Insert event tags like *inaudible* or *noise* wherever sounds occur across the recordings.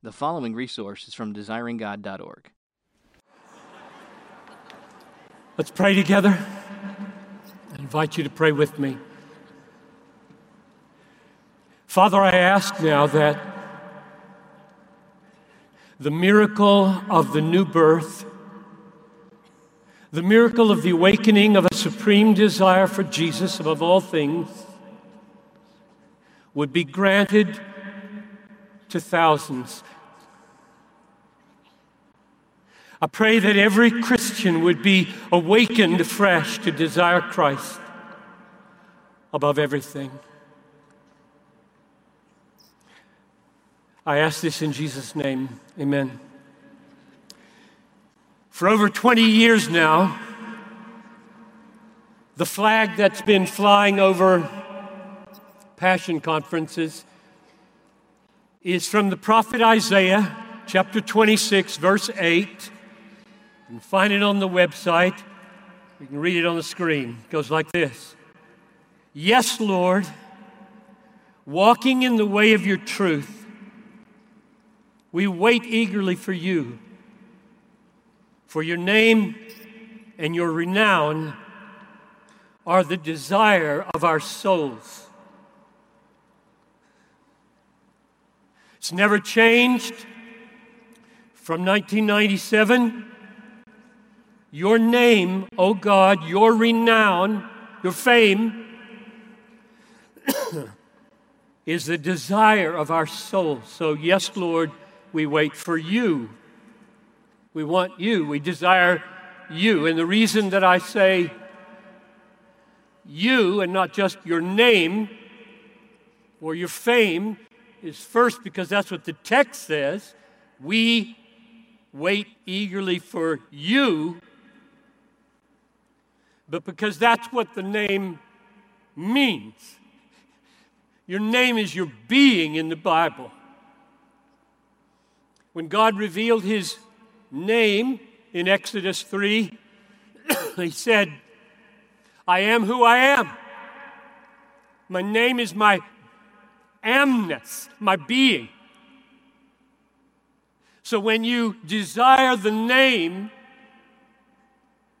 The following resource is from desiringgod.org. Let's pray together. I invite you to pray with me. Father, I ask now that the miracle of the new birth, the miracle of the awakening of a supreme desire for Jesus above all things, would be granted to thousands. I pray that every Christian would be awakened afresh to desire Christ above everything. I ask this in Jesus' name. Amen. For over 20 years now, the flag that's been flying over Passion conferences is from the prophet Isaiah, chapter 26, verse 8. You can find it on the website. You can read it on the screen. It goes like this Yes, Lord, walking in the way of your truth, we wait eagerly for you. For your name and your renown are the desire of our souls. It's never changed from 1997. Your name, O oh God, your renown, your fame, *coughs* is the desire of our soul. So, yes, Lord, we wait for you. We want you. We desire you. And the reason that I say you and not just your name or your fame is first because that's what the text says. We wait eagerly for you, but because that's what the name means. Your name is your being in the Bible. When God revealed his name in Exodus 3, *coughs* he said, I am who I am. My name is my amness, my being. So when you desire the name,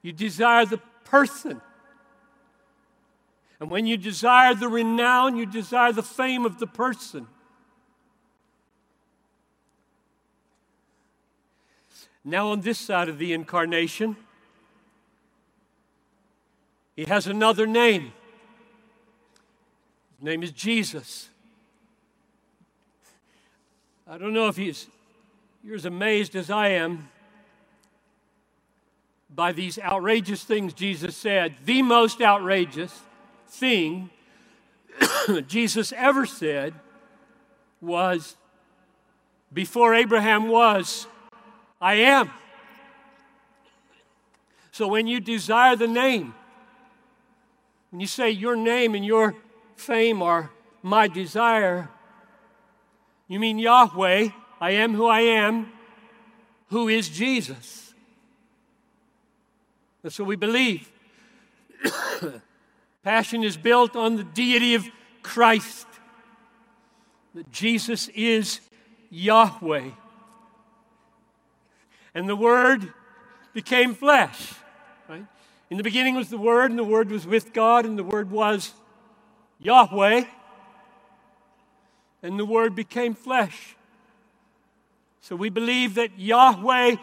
you desire the person. And when you desire the renown, you desire the fame of the person. Now, on this side of the incarnation, he has another name. His name is Jesus. I don't know if you're as amazed as I am by these outrageous things Jesus said. The most outrageous thing *coughs* Jesus ever said was, Before Abraham was, I am. So when you desire the name, when you say your name and your fame are my desire, you mean Yahweh, I am who I am, who is Jesus. That's what we believe. *coughs* Passion is built on the deity of Christ, that Jesus is Yahweh. And the Word became flesh. Right? In the beginning was the Word, and the Word was with God, and the Word was Yahweh and the Word became flesh. So we believe that Yahweh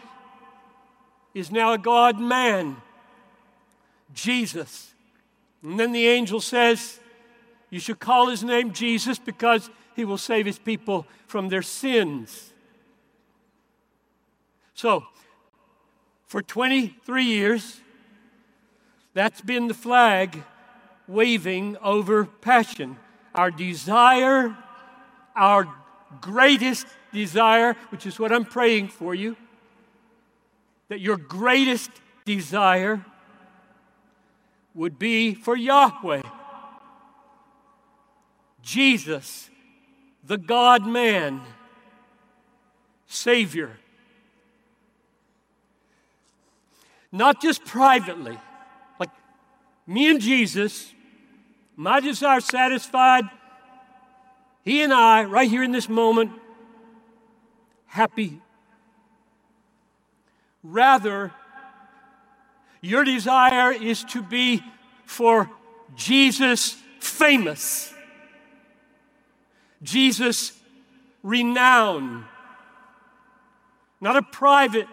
is now a God man, Jesus. And then the angel says, You should call his name Jesus because he will save his people from their sins. So, for 23 years, that's been the flag waving over passion. Our desire our greatest desire, which is what I'm praying for you, that your greatest desire would be for Yahweh, Jesus, the God man, Savior. Not just privately, like me and Jesus, my desire satisfied he and I, right here in this moment, happy. Rather, your desire is to be for Jesus famous, Jesus renown, not a private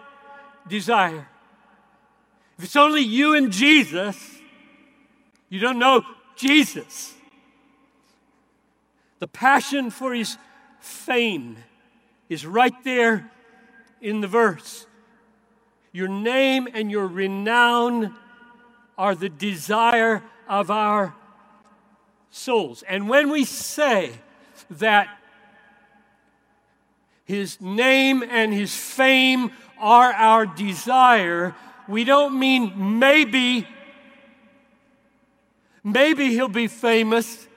desire. If it's only you and Jesus, you don't know Jesus. The passion for his fame is right there in the verse. Your name and your renown are the desire of our souls. And when we say that his name and his fame are our desire, we don't mean maybe, maybe he'll be famous.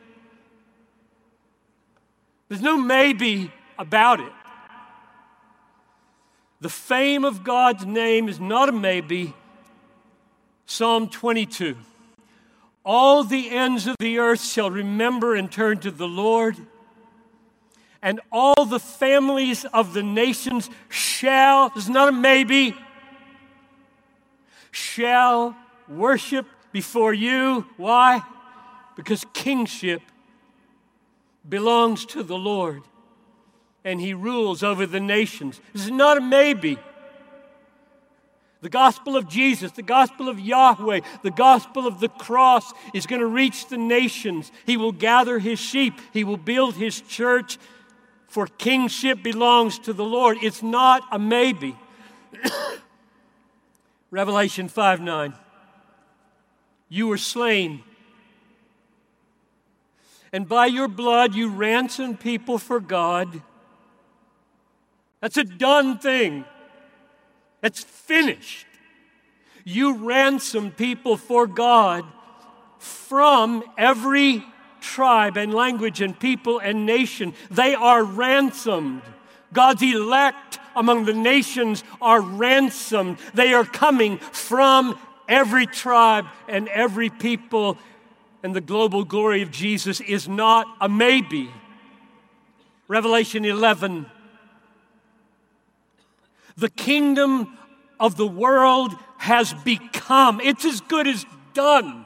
There's no maybe about it. The fame of God's name is not a maybe. Psalm 22. All the ends of the earth shall remember and turn to the Lord, and all the families of the nations shall, this is not a maybe, shall worship before you. Why? Because kingship belongs to the Lord and he rules over the nations. This is not a maybe. The gospel of Jesus, the gospel of Yahweh, the gospel of the cross is going to reach the nations. He will gather his sheep, he will build his church, for kingship belongs to the Lord. It's not a maybe. *coughs* Revelation 5 9. You were slain. And by your blood you ransomed people for God. That's a done thing. That's finished. You ransom people for God from every tribe and language and people and nation. They are ransomed. God's elect among the nations are ransomed. They are coming from every tribe and every people. And the global glory of Jesus is not a maybe. Revelation 11 the kingdom of the world has become, it's as good as done,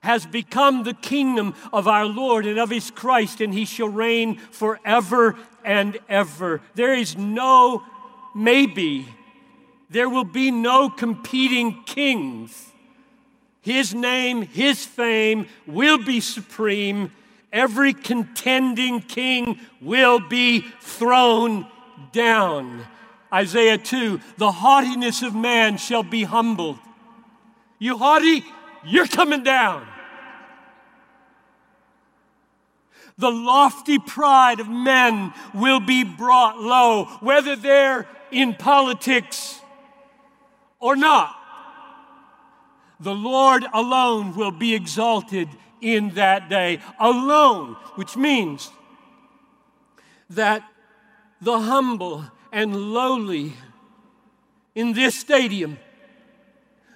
has become the kingdom of our Lord and of his Christ, and he shall reign forever and ever. There is no maybe. There will be no competing kings. His name, his fame will be supreme. Every contending king will be thrown down. Isaiah 2 the haughtiness of man shall be humbled. You haughty, you're coming down. The lofty pride of men will be brought low, whether they're in politics or not. The Lord alone will be exalted in that day. Alone, which means that the humble and lowly in this stadium.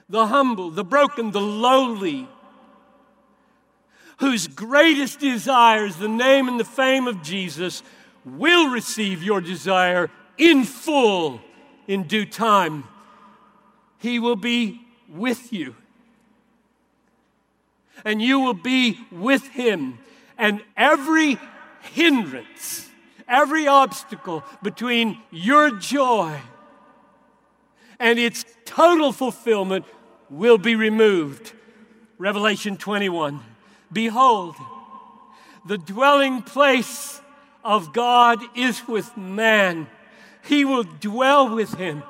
The humble, the broken, the lowly, whose greatest desire is the name and the fame of Jesus, will receive your desire in full in due time. He will be with you. And you will be with him. And every hindrance every obstacle between your joy and its total fulfillment will be removed. Revelation 21. Behold, the dwelling place of God is with man. He will dwell with him.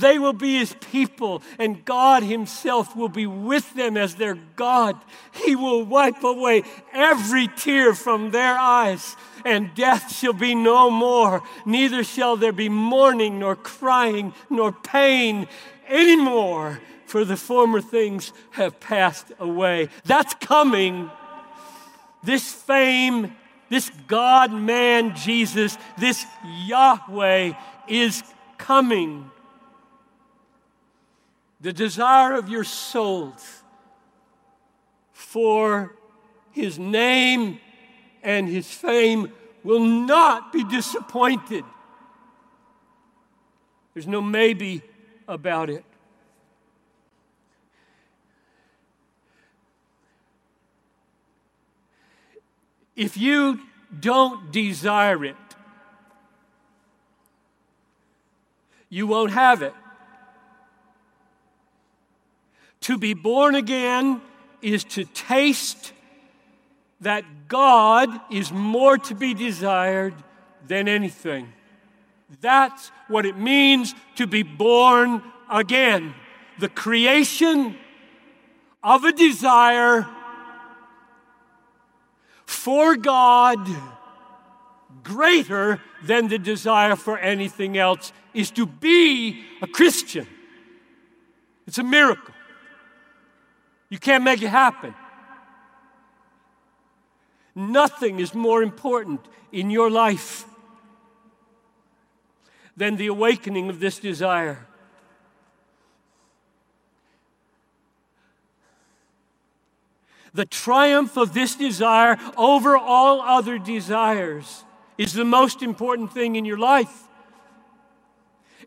They will be his people, and God himself will be with them as their God. He will wipe away every tear from their eyes, and death shall be no more. Neither shall there be mourning, nor crying, nor pain anymore, for the former things have passed away. That's coming. This fame, this God man Jesus, this Yahweh is coming the desire of your souls for his name and his fame will not be disappointed. There's no maybe about it. If you don't desire it, you won't have it. To be born again is to taste that God is more to be desired than anything. That's what it means to be born again. The creation of a desire for God greater than the desire for anything else is to be a Christian. It's a miracle. You can't make it happen. Nothing is more important in your life than the awakening of this desire. The triumph of this desire over all other desires is the most important thing in your life.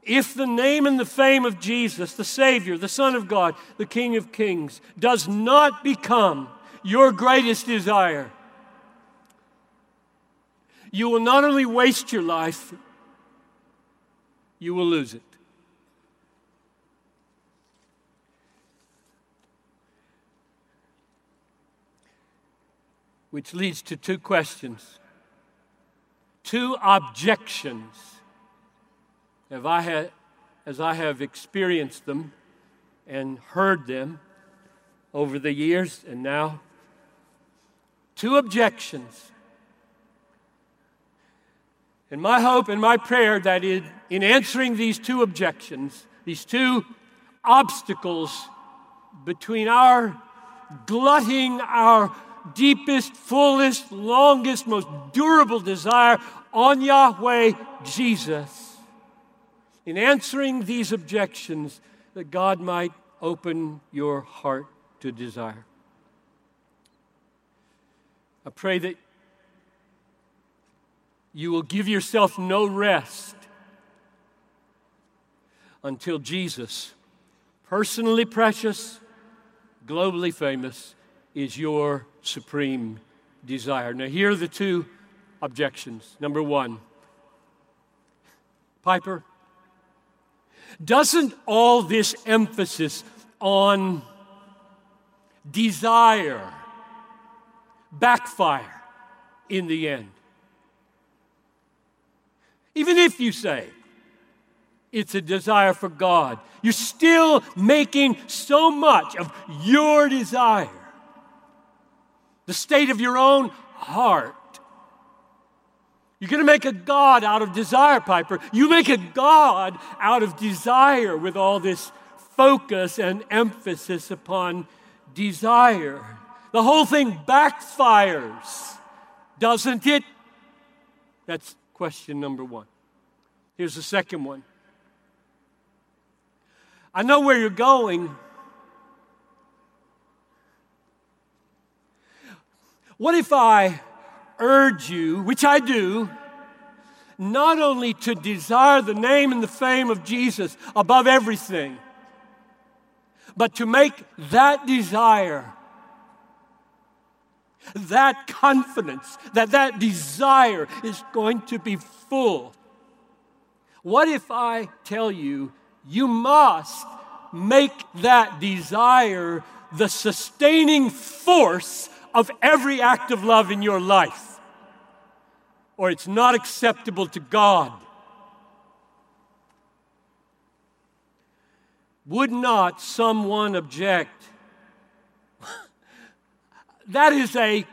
If the name and the fame of Jesus, the Savior, the Son of God, the King of Kings, does not become your greatest desire, you will not only waste your life, you will lose it. Which leads to two questions, two objections. If I had, as I have experienced them and heard them over the years and now, two objections. And my hope and my prayer that in, in answering these two objections, these two obstacles between our glutting our deepest, fullest, longest, most durable desire on Yahweh Jesus, in answering these objections, that God might open your heart to desire. I pray that you will give yourself no rest until Jesus, personally precious, globally famous, is your supreme desire. Now, here are the two objections. Number one, Piper, doesn't all this emphasis on desire backfire in the end? Even if you say it's a desire for God, you're still making so much of your desire, the state of your own heart. You're going to make a God out of desire, Piper. You make a God out of desire with all this focus and emphasis upon desire. The whole thing backfires, doesn't it? That's question number one. Here's the second one I know where you're going. What if I urge you, which I do, not only to desire the name and the fame of Jesus above everything, but to make that desire that confidence, that that desire is going to be full. What if I tell you, you must make that desire the sustaining force of every act of love in your life, or it's not acceptable to God? Would not someone object *laughs* that is a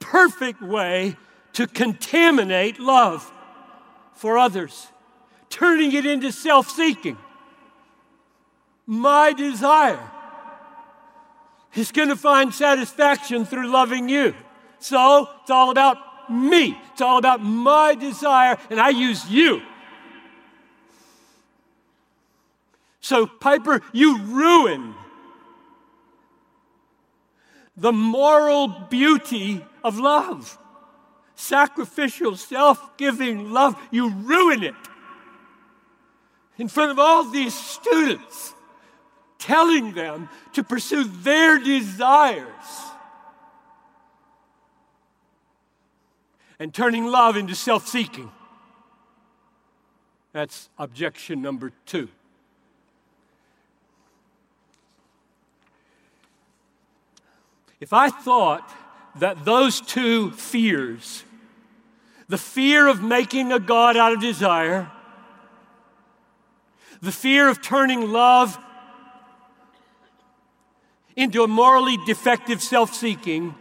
perfect way to contaminate love for others, turning it into self seeking. My desire is going to find satisfaction through loving you. So it's all about me, it's all about my desire, and I use you. So, Piper, you ruin the moral beauty of love. Sacrificial, self giving love, you ruin it. in front of all these students, telling them to pursue their desires and turning love into self seeking. That's objection number two. If I thought that those two fears, the fear of making a God out of desire, the fear of turning love into a morally defective self seeking,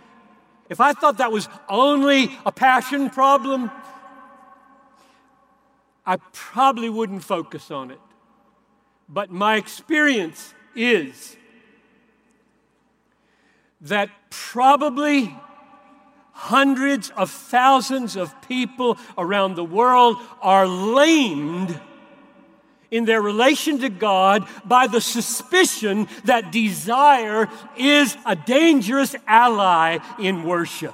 if I thought that was only a passion problem, I probably wouldn't focus on it. But my experience is that probably hundreds of thousands of people around the world are lamed in their relation to God by the suspicion that desire is a dangerous ally in worship.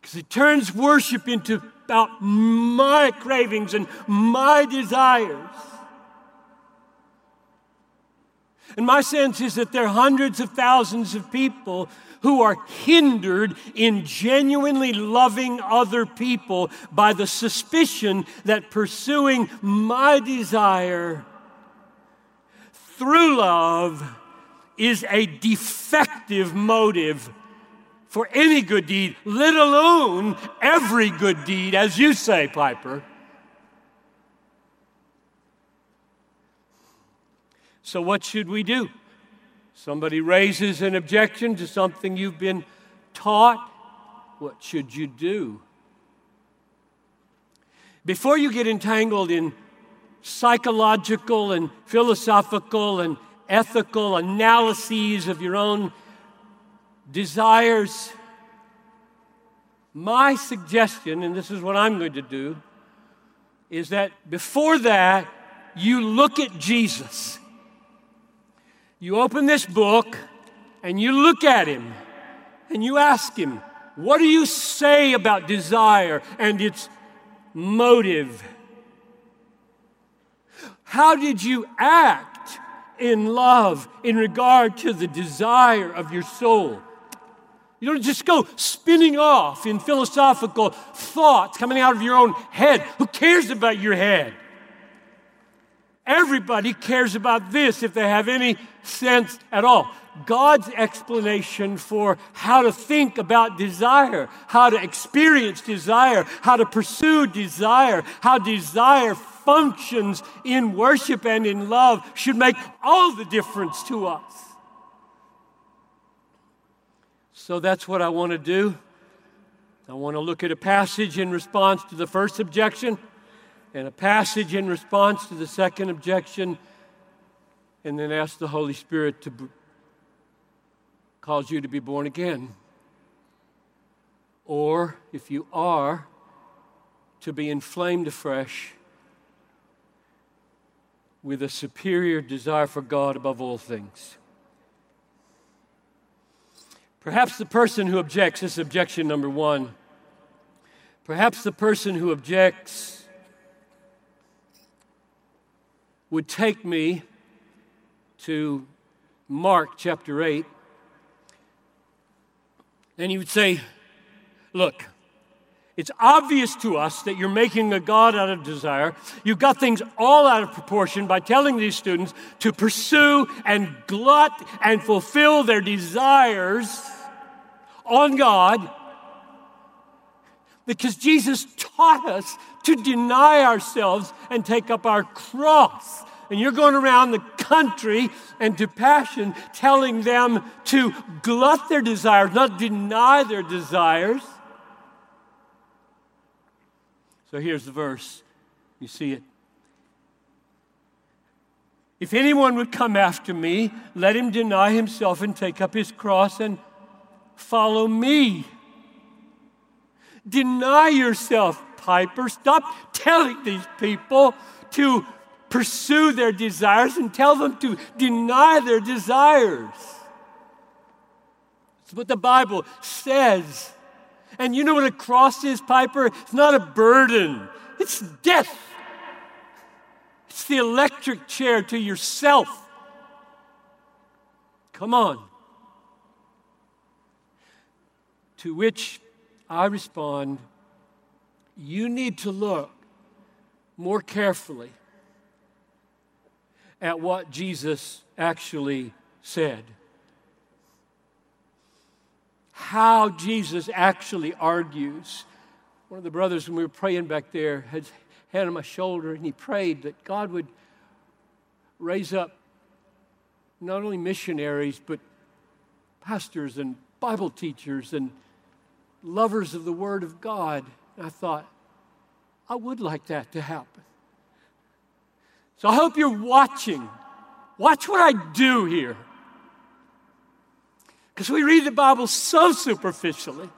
Because it turns worship into about my cravings and my desires. And my sense is that there are hundreds of thousands of people who are hindered in genuinely loving other people by the suspicion that pursuing my desire through love is a defective motive for any good deed, let alone every good deed, as you say, Piper. So, what should we do? Somebody raises an objection to something you've been taught. What should you do? Before you get entangled in psychological and philosophical and ethical analyses of your own desires, my suggestion, and this is what I'm going to do, is that before that, you look at Jesus you open this book and you look at him and you ask him, What do you say about desire and its motive? How did you act in love in regard to the desire of your soul? You don't just go spinning off in philosophical thoughts coming out of your own head. Who cares about your head? Everybody cares about this if they have any sense at all. God's explanation for how to think about desire, how to experience desire, how to pursue desire, how desire functions in worship and in love should make all the difference to us. So that's what I want to do. I want to look at a passage in response to the first objection and a passage in response to the second objection, and then ask the Holy Spirit to b- cause you to be born again. Or, if you are, to be inflamed afresh with a superior desire for God above all things. Perhaps the person who objects, this is objection number one, perhaps the person who objects would take me to Mark chapter 8, and he would say, Look, it's obvious to us that you're making a God out of desire. You've got things all out of proportion by telling these students to pursue and glut and fulfill their desires on God because Jesus taught us to deny ourselves and take up our cross. And you're going around the country and to passion telling them to glut their desires, not deny their desires. So here's the verse. You see it. If anyone would come after me, let him deny himself and take up his cross and follow me. Deny yourself, Piper. Stop telling these people to pursue their desires and tell them to deny their desires. That's what the Bible says. And you know what a cross is, Piper? It's not a burden, it's death. It's the electric chair to yourself. Come on. To which I respond, you need to look more carefully at what Jesus actually said. How Jesus actually argues. One of the brothers, when we were praying back there, had his hand on my shoulder, and he prayed that God would raise up not only missionaries, but pastors and Bible teachers and lovers of the Word of God. And I thought, I would like that to happen. So I hope you're watching. Watch what I do here. Because we read the Bible so superficially.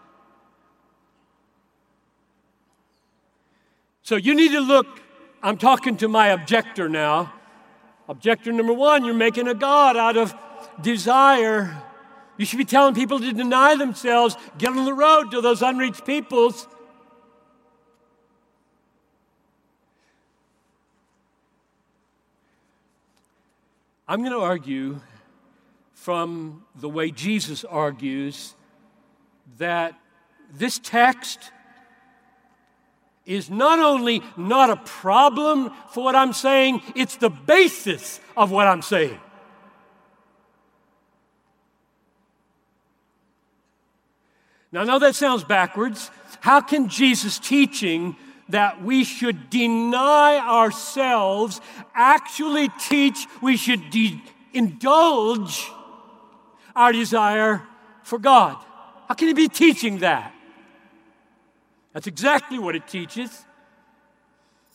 So you need to look. I'm talking to my objector now. Objector number one, you're making a God out of desire. You should be telling people to deny themselves, get on the road to those unreached peoples. I'm going to argue from the way Jesus argues that this text is not only not a problem for what I'm saying, it's the basis of what I'm saying. Now, I know that sounds backwards. How can Jesus' teaching that we should deny ourselves actually teach we should de- indulge our desire for God. How can he be teaching that? That's exactly what it teaches.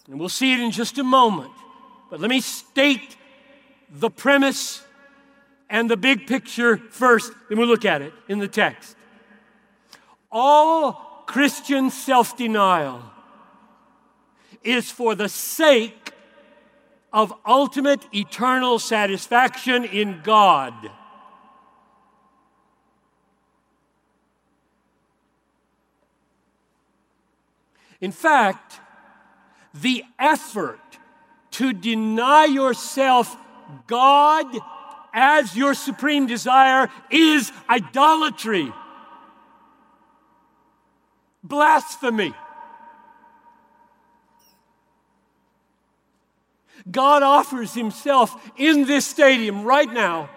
And we'll see it in just a moment. But let me state the premise and the big picture first, then we'll look at it in the text. All Christian self denial is for the sake of ultimate eternal satisfaction in God. In fact, the effort to deny yourself God as your supreme desire is idolatry, blasphemy. God offers Himself in this stadium right now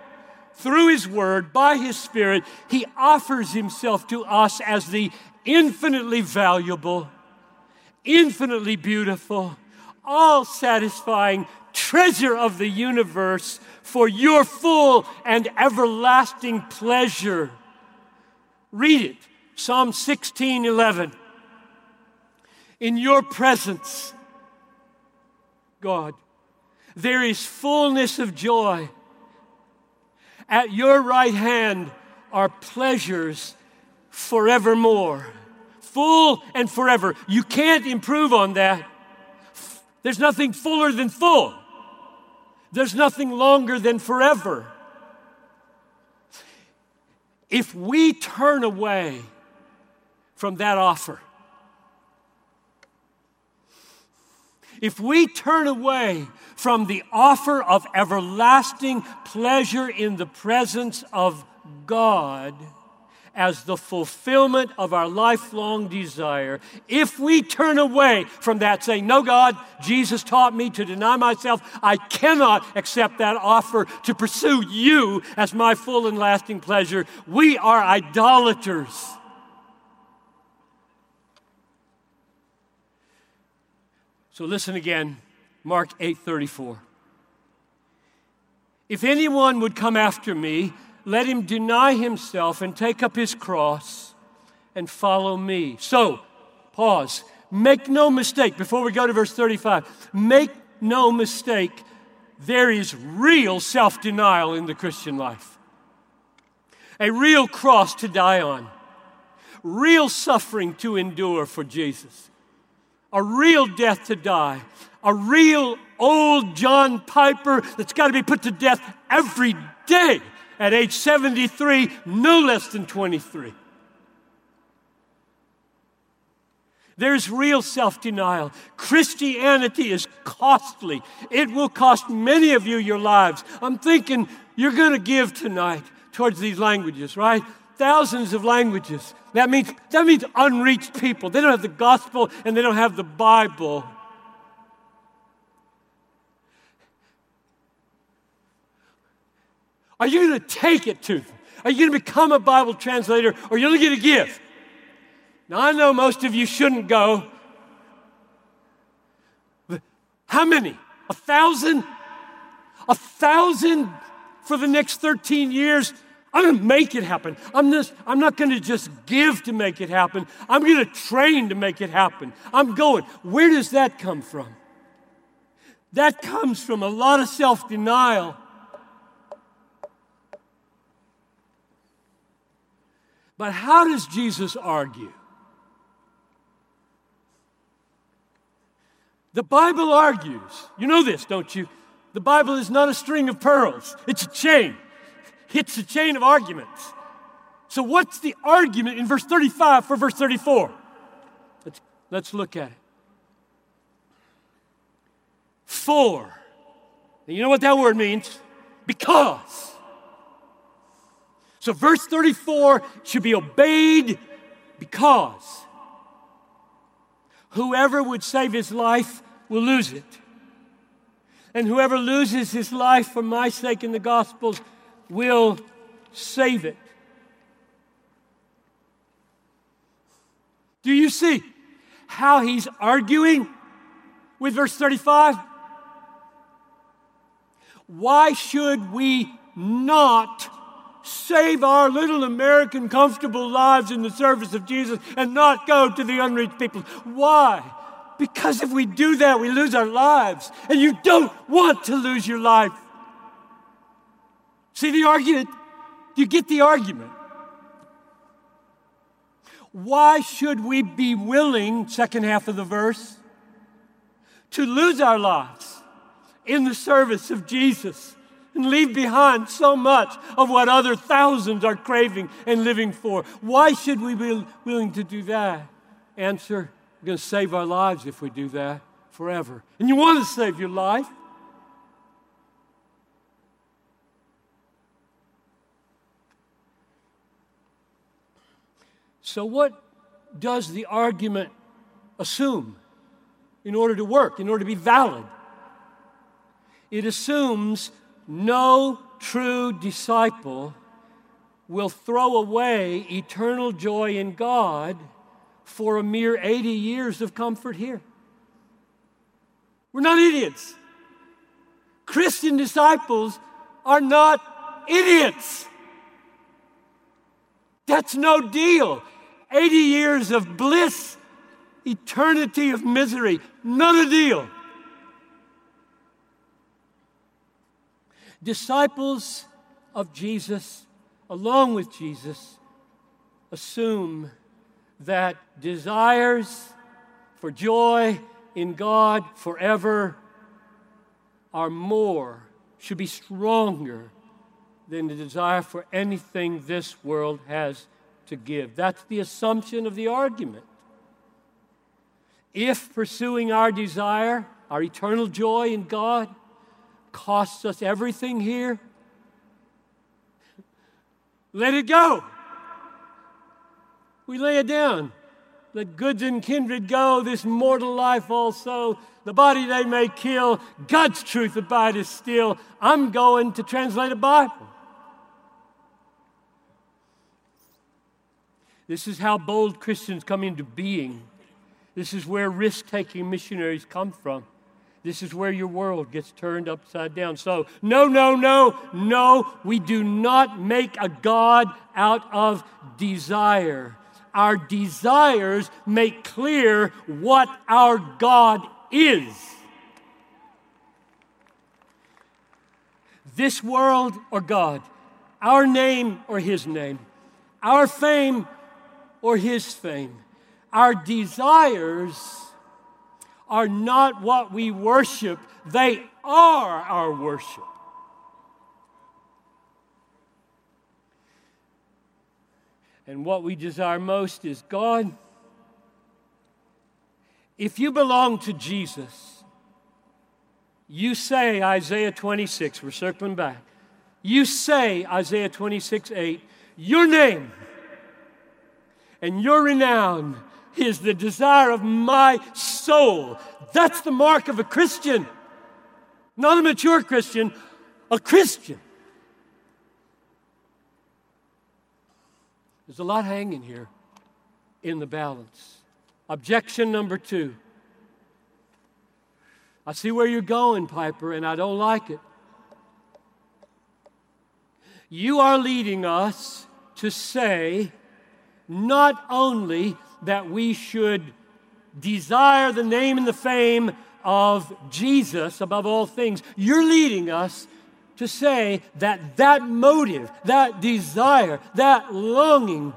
through His Word, by His Spirit. He offers Himself to us as the infinitely valuable, infinitely beautiful, all satisfying treasure of the universe for your full and everlasting pleasure. Read it Psalm 16 11. In your presence, God, there is fullness of joy. At your right hand are pleasures forevermore. Full and forever. You can't improve on that. There's nothing fuller than full. There's nothing longer than forever. If we turn away from that offer, if we turn away from the offer of everlasting pleasure in the presence of God as the fulfillment of our lifelong desire, if we turn away from that, saying, No, God, Jesus taught me to deny myself, I cannot accept that offer to pursue you as my full and lasting pleasure, we are idolaters. So listen again, Mark 8:34. If anyone would come after me, let him deny himself and take up his cross and follow me. So, pause. Make no mistake before we go to verse 35. Make no mistake, there is real self denial in the Christian life, a real cross to die on, real suffering to endure for Jesus a real death to die, a real old John Piper that's got to be put to death every day at age 73, no less than 23. There's real self denial. Christianity is costly. It will cost many of you your lives. I'm thinking you're going to give tonight towards these languages, right? Thousands of languages. That means, that means unreached people. They don't have the gospel and they don't have the Bible. Are you going to take it to them? Are you going to become a Bible translator or are you only going to give? Now, I know most of you shouldn't go. How many? A thousand? A thousand for the next 13 years? I'm going to make it happen. I'm, just, I'm not going to just give to make it happen. I'm going to train to make it happen. I'm going. Where does that come from? That comes from a lot of self denial But how does Jesus argue? The Bible argues. You know this, don't you? The Bible is not a string of pearls, it's a chain. It's a chain of arguments. So, what's the argument in verse 35 for verse 34? Let's, let's look at it. For. And you know what that word means? Because. So, verse 34 should be obeyed because whoever would save his life will lose it. And whoever loses his life for my sake in the Gospels will save it. Do you see how he's arguing with verse 35? Why should we not save our little American comfortable lives in the service of Jesus and not go to the unreached people. Why? Because if we do that, we lose our lives. And you don't want to lose your life. See the argument? You get the argument? Why should we be willing, second half of the verse, to lose our lives in the service of Jesus? and leave behind so much of what other thousands are craving and living for. Why should we be willing to do that? Answer we're going to save our lives if we do that forever. And you want to save your life. So, what does the argument assume in order to work, in order to be valid? It assumes no true disciple will throw away eternal joy in God for a mere 80 years of comfort here. We're not idiots. Christian disciples are not idiots. That's no deal. 80 years of bliss, eternity of misery, not a deal. Disciples of Jesus, along with Jesus, assume that desires for joy in God forever are more, should be stronger than the desire for anything this world has to give. That's the assumption of the argument. If pursuing our desire, our eternal joy in God, costs us everything here, let it go. We lay it down. Let goods and kindred go, this mortal life also. The body they may kill, God's truth abideth still. I'm going to translate a Bible. This is how bold Christians come into being. This is where risk taking missionaries come from. This is where your world gets turned upside down. So, no, no, no, no, we do not make a God out of desire. Our desires make clear what our God is. This world or God, our name or His name, our fame or His fame, our desires are not what we worship, they are our worship. And what we desire most is God, If you belong to Jesus, you say Isaiah 26, we're circling back. You say Isaiah 26, 8, your name and your renown is the desire of my soul. That's the mark of a Christian. Not a mature Christian, a Christian. There's a lot hanging here in the balance. Objection number two. I see where you're going, Piper, and I don't like it. You are leading us to say not only that we should desire the name and the fame of Jesus above all things, you're leading us to say that that motive, that desire, that longing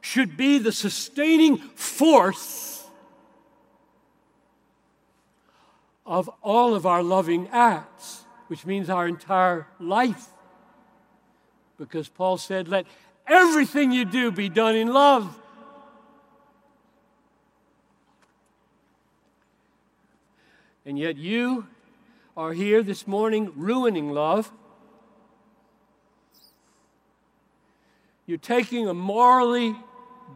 should be the sustaining force of all of our loving acts, which means our entire life. Because Paul said, Let everything you do be done in love. And yet you are here this morning ruining love. You're taking a morally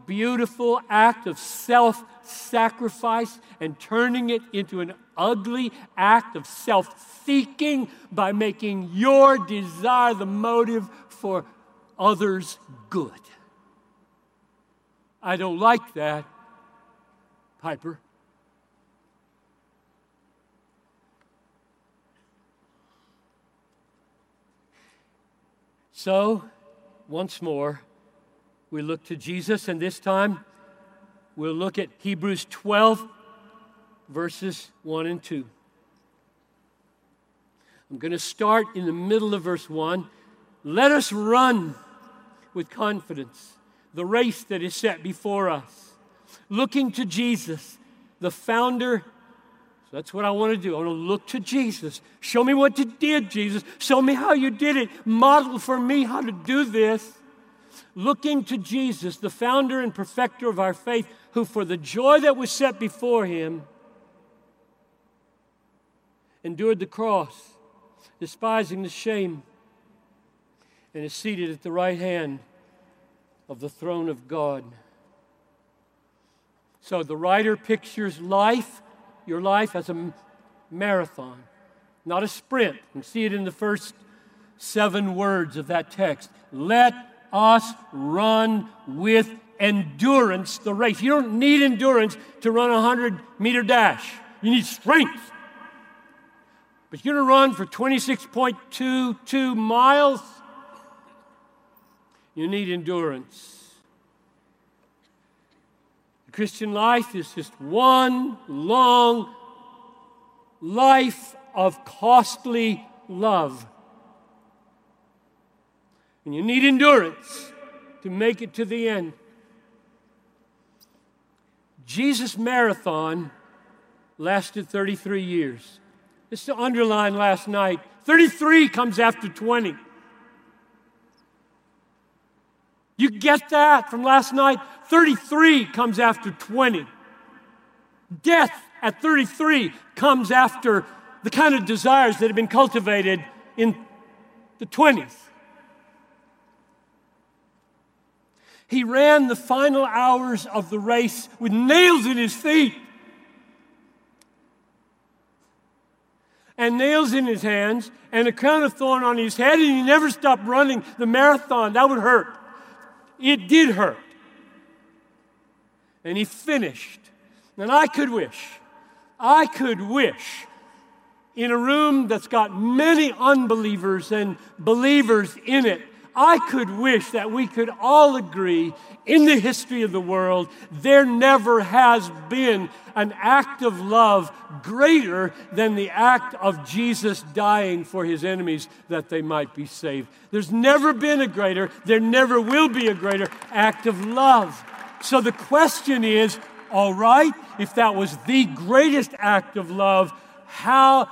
beautiful act of self sacrifice and turning it into an ugly act of self seeking by making your desire the motive for others' good. I don't like that, Piper. So, once more, we look to Jesus, and this time we'll look at Hebrews 12, verses 1 and 2. I'm going to start in the middle of verse 1. Let us run with confidence the race that is set before us, looking to Jesus, the founder so that's what I want to do. I want to look to Jesus. Show me what you did, Jesus. Show me how you did it. Model for me how to do this. Looking to Jesus, the founder and perfecter of our faith, who for the joy that was set before him endured the cross, despising the shame, and is seated at the right hand of the throne of God. So the writer pictures life your life as a marathon, not a sprint. You see it in the first seven words of that text. Let us run with endurance the race. You don't need endurance to run a 100 meter dash, you need strength. But you're going to run for 26.22 miles, you need endurance. The Christian life is just one long life of costly love. And you need endurance to make it to the end. Jesus' marathon lasted 33 years. Just to underline last night 33 comes after 20. You get that from last night? 33 comes after 20. Death at 33 comes after the kind of desires that have been cultivated in the 20s. He ran the final hours of the race with nails in his feet and nails in his hands and a crown of thorn on his head, and he never stopped running the marathon. That would hurt. It did hurt. And he finished. And I could wish, I could wish in a room that's got many unbelievers and believers in it I could wish that we could all agree in the history of the world, there never has been an act of love greater than the act of Jesus dying for his enemies that they might be saved. There's never been a greater, there never will be a greater act of love. So the question is all right, if that was the greatest act of love, how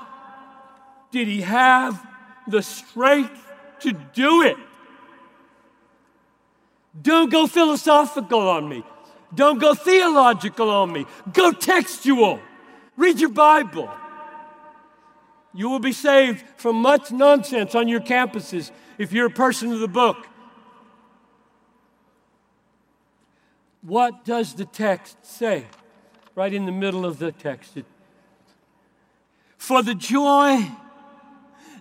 did he have the strength to do it? Don't go philosophical on me. Don't go theological on me. Go textual. Read your Bible. You will be saved from much nonsense on your campuses if you're a person of the book. What does the text say? Right in the middle of the text. For the joy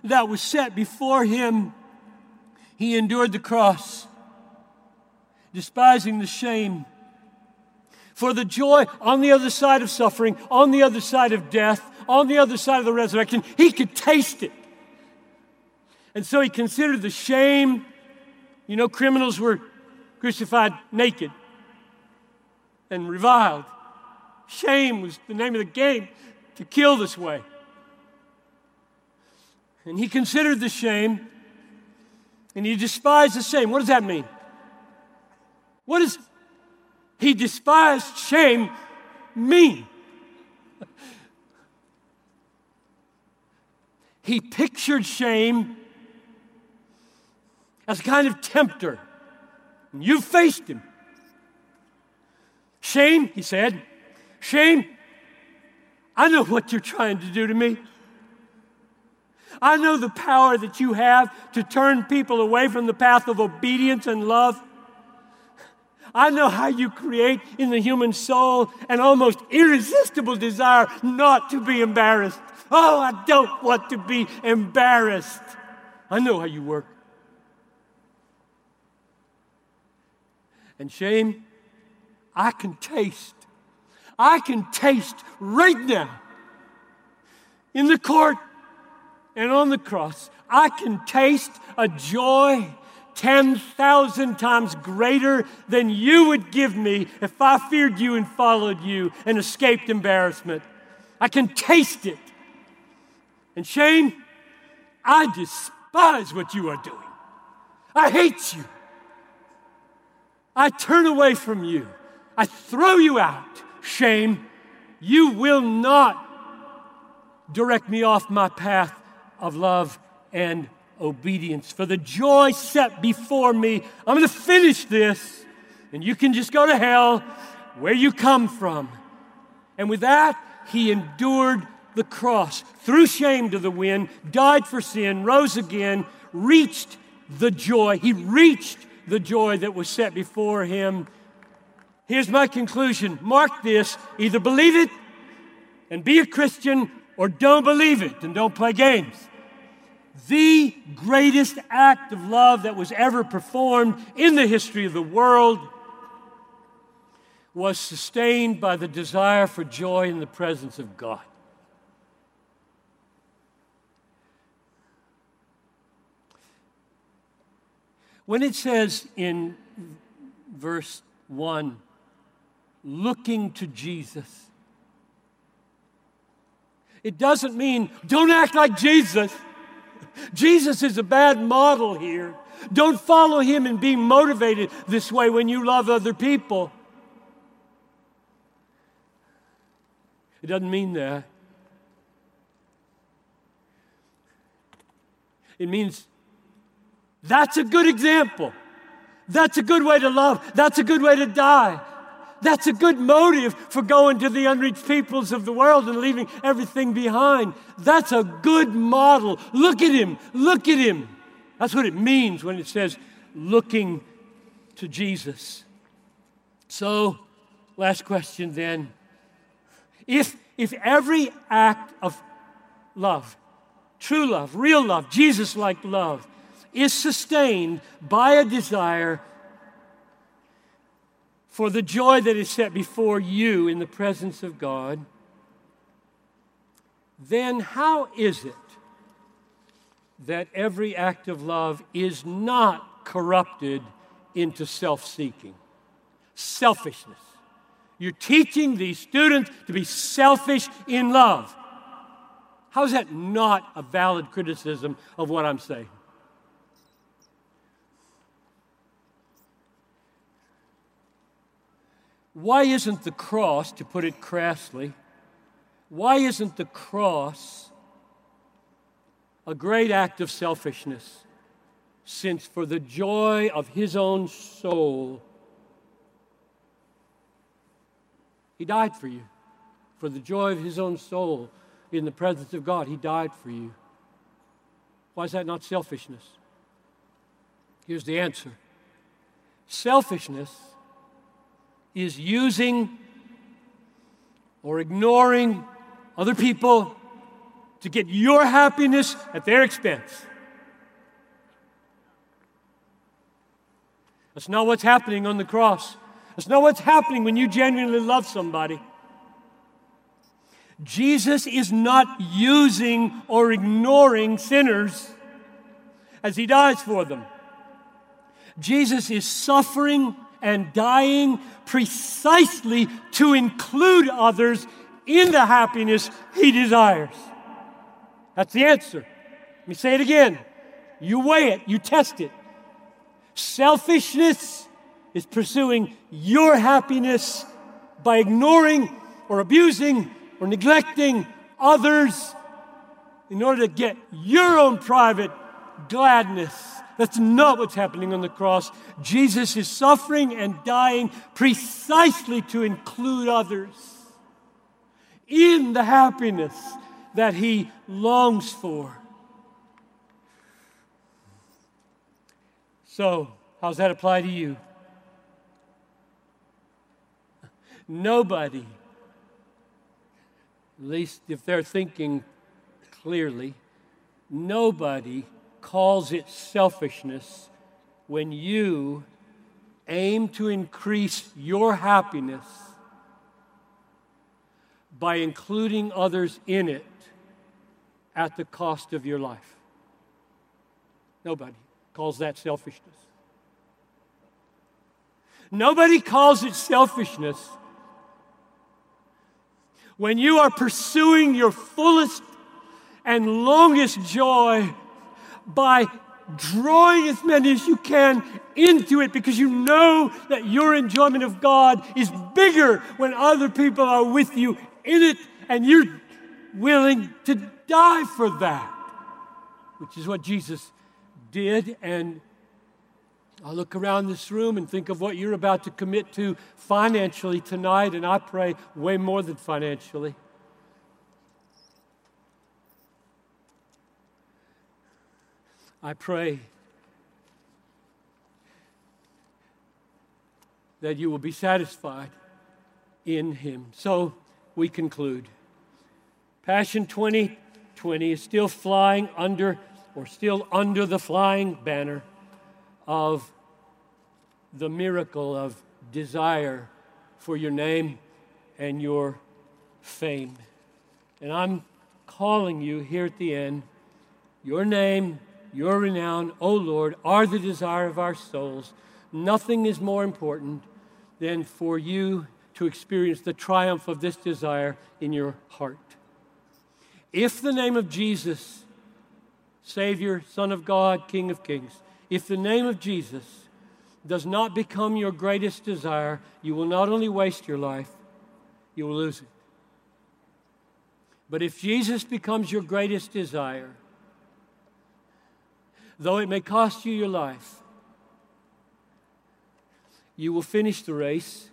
that was set before him, he endured the cross, despising the shame. For the joy on the other side of suffering, on the other side of death, on the other side of the resurrection, he could taste it. And so he considered the shame. You know, criminals were crucified naked and reviled. Shame was the name of the game to kill this way. And he considered the shame and he despised the shame. What does that mean? What does he despised shame mean? he pictured shame as a kind of tempter. You faced him. Shame, he said, shame, I know what you're trying to do to me. I know the power that you have to turn people away from the path of obedience and love. I know how you create in the human soul an almost irresistible desire not to be embarrassed. Oh, I don't want to be embarrassed. I know how you work. And shame, I can taste. I can taste right now in the court and on the cross. I can taste a joy 10,000 times greater than you would give me if I feared you and followed you and escaped embarrassment. I can taste it. And Shame, I despise what you are doing. I hate you. I turn away from you. I throw you out. Shame, you will not direct me off my path of love and obedience. For the joy set before me, I'm going to finish this, and you can just go to hell where you come from. And with that, he endured the cross, threw shame to the wind, died for sin, rose again, reached the joy. He reached the joy that was set before him. Here's my conclusion mark this either believe it and be a Christian, or don't believe it and don't play games the greatest act of love that was ever performed in the history of the world was sustained by the desire for joy in the presence of God. When it says in verse 1, looking to Jesus, it doesn't mean don't act like Jesus. Jesus is a bad model here. Don't follow him and be motivated this way when you love other people. It doesn't mean that. It means that's a good example. That's a good way to love. That's a good way to die. That's a good motive for going to the unreached peoples of the world and leaving everything behind. That's a good model. Look at him. Look at him. That's what it means when it says looking to Jesus. So, last question then. If, if every act of love, true love, real love, Jesus like love, is sustained by a desire for the joy that is set before you in the presence of God, then how is it that every act of love is not corrupted into self seeking? Selfishness. You're teaching these students to be selfish in love. How is that not a valid criticism of what I'm saying? Why isn't the cross, to put it crassly, why isn't the cross a great act of selfishness? Since for the joy of his own soul, He died for you. For the joy of his own soul in the presence of God, he died for you. Why is that not selfishness? Here's the answer selfishness is using or ignoring other people to get your happiness at their expense. That's not what's happening on the cross. That's not what's happening when you genuinely love somebody. Jesus is not using or ignoring sinners as he dies for them. Jesus is suffering and dying precisely to include others in the happiness he desires. That's the answer. Let me say it again. You weigh it, you test it. Selfishness is pursuing your happiness by ignoring or abusing or neglecting others in order to get your own private gladness. That's not what's happening on the cross. Jesus is suffering and dying precisely to include others in the happiness that he longs for. So, how's that apply to you? Nobody, at least if they're thinking clearly, nobody calls it selfishness when you aim to increase your happiness by including others in it at the cost of your life. Nobody calls that selfishness. Nobody calls it selfishness when you are pursuing your fullest and longest joy by drawing as many as you can into it because you know that your enjoyment of God is bigger when other people are with you in it and you're willing to die for that, which is what Jesus did. And I look around this room and think of what you're about to commit to financially tonight, and I pray way more than financially. I pray that you will be satisfied in Him. So we conclude. Passion 2020 is still flying under, or still under the flying banner of the miracle of desire for your name and your fame. And I'm calling you here at the end. Your name your renown, O Lord, are the desire of our souls. Nothing is more important than for you to experience the triumph of this desire in your heart. If the name of Jesus, Savior, Son of God, King of Kings, if the name of Jesus does not become your greatest desire, you will not only waste your life, you will lose it. But if Jesus becomes your greatest desire, though it may cost you your life, you will finish the race.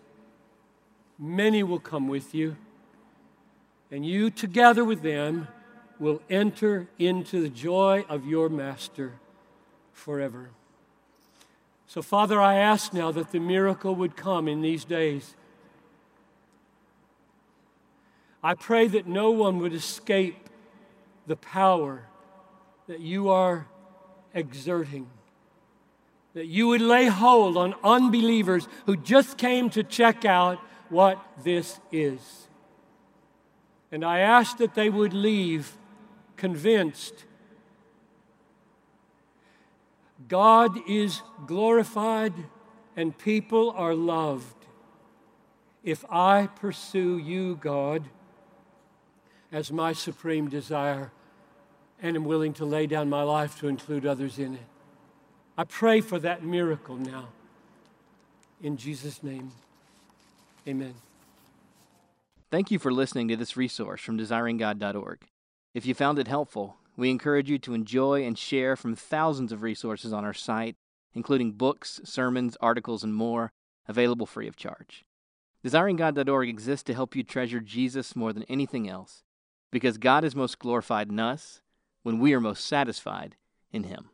Many will come with you, and you, together with them, will enter into the joy of your Master forever. So, Father, I ask now that the miracle would come in these days. I pray that no one would escape the power that you are exerting. That you would lay hold on unbelievers who just came to check out what this is. And I ask that they would leave convinced God is glorified and people are loved if I pursue you, God, as my supreme desire and am willing to lay down my life to include others in it. I pray for that miracle now. In Jesus' name, amen. Thank you for listening to this resource from desiringgod.org. If you found it helpful, we encourage you to enjoy and share from thousands of resources on our site, including books, sermons, articles, and more, available free of charge. DesiringGod.org exists to help you treasure Jesus more than anything else, because God is most glorified in us when we are most satisfied in Him.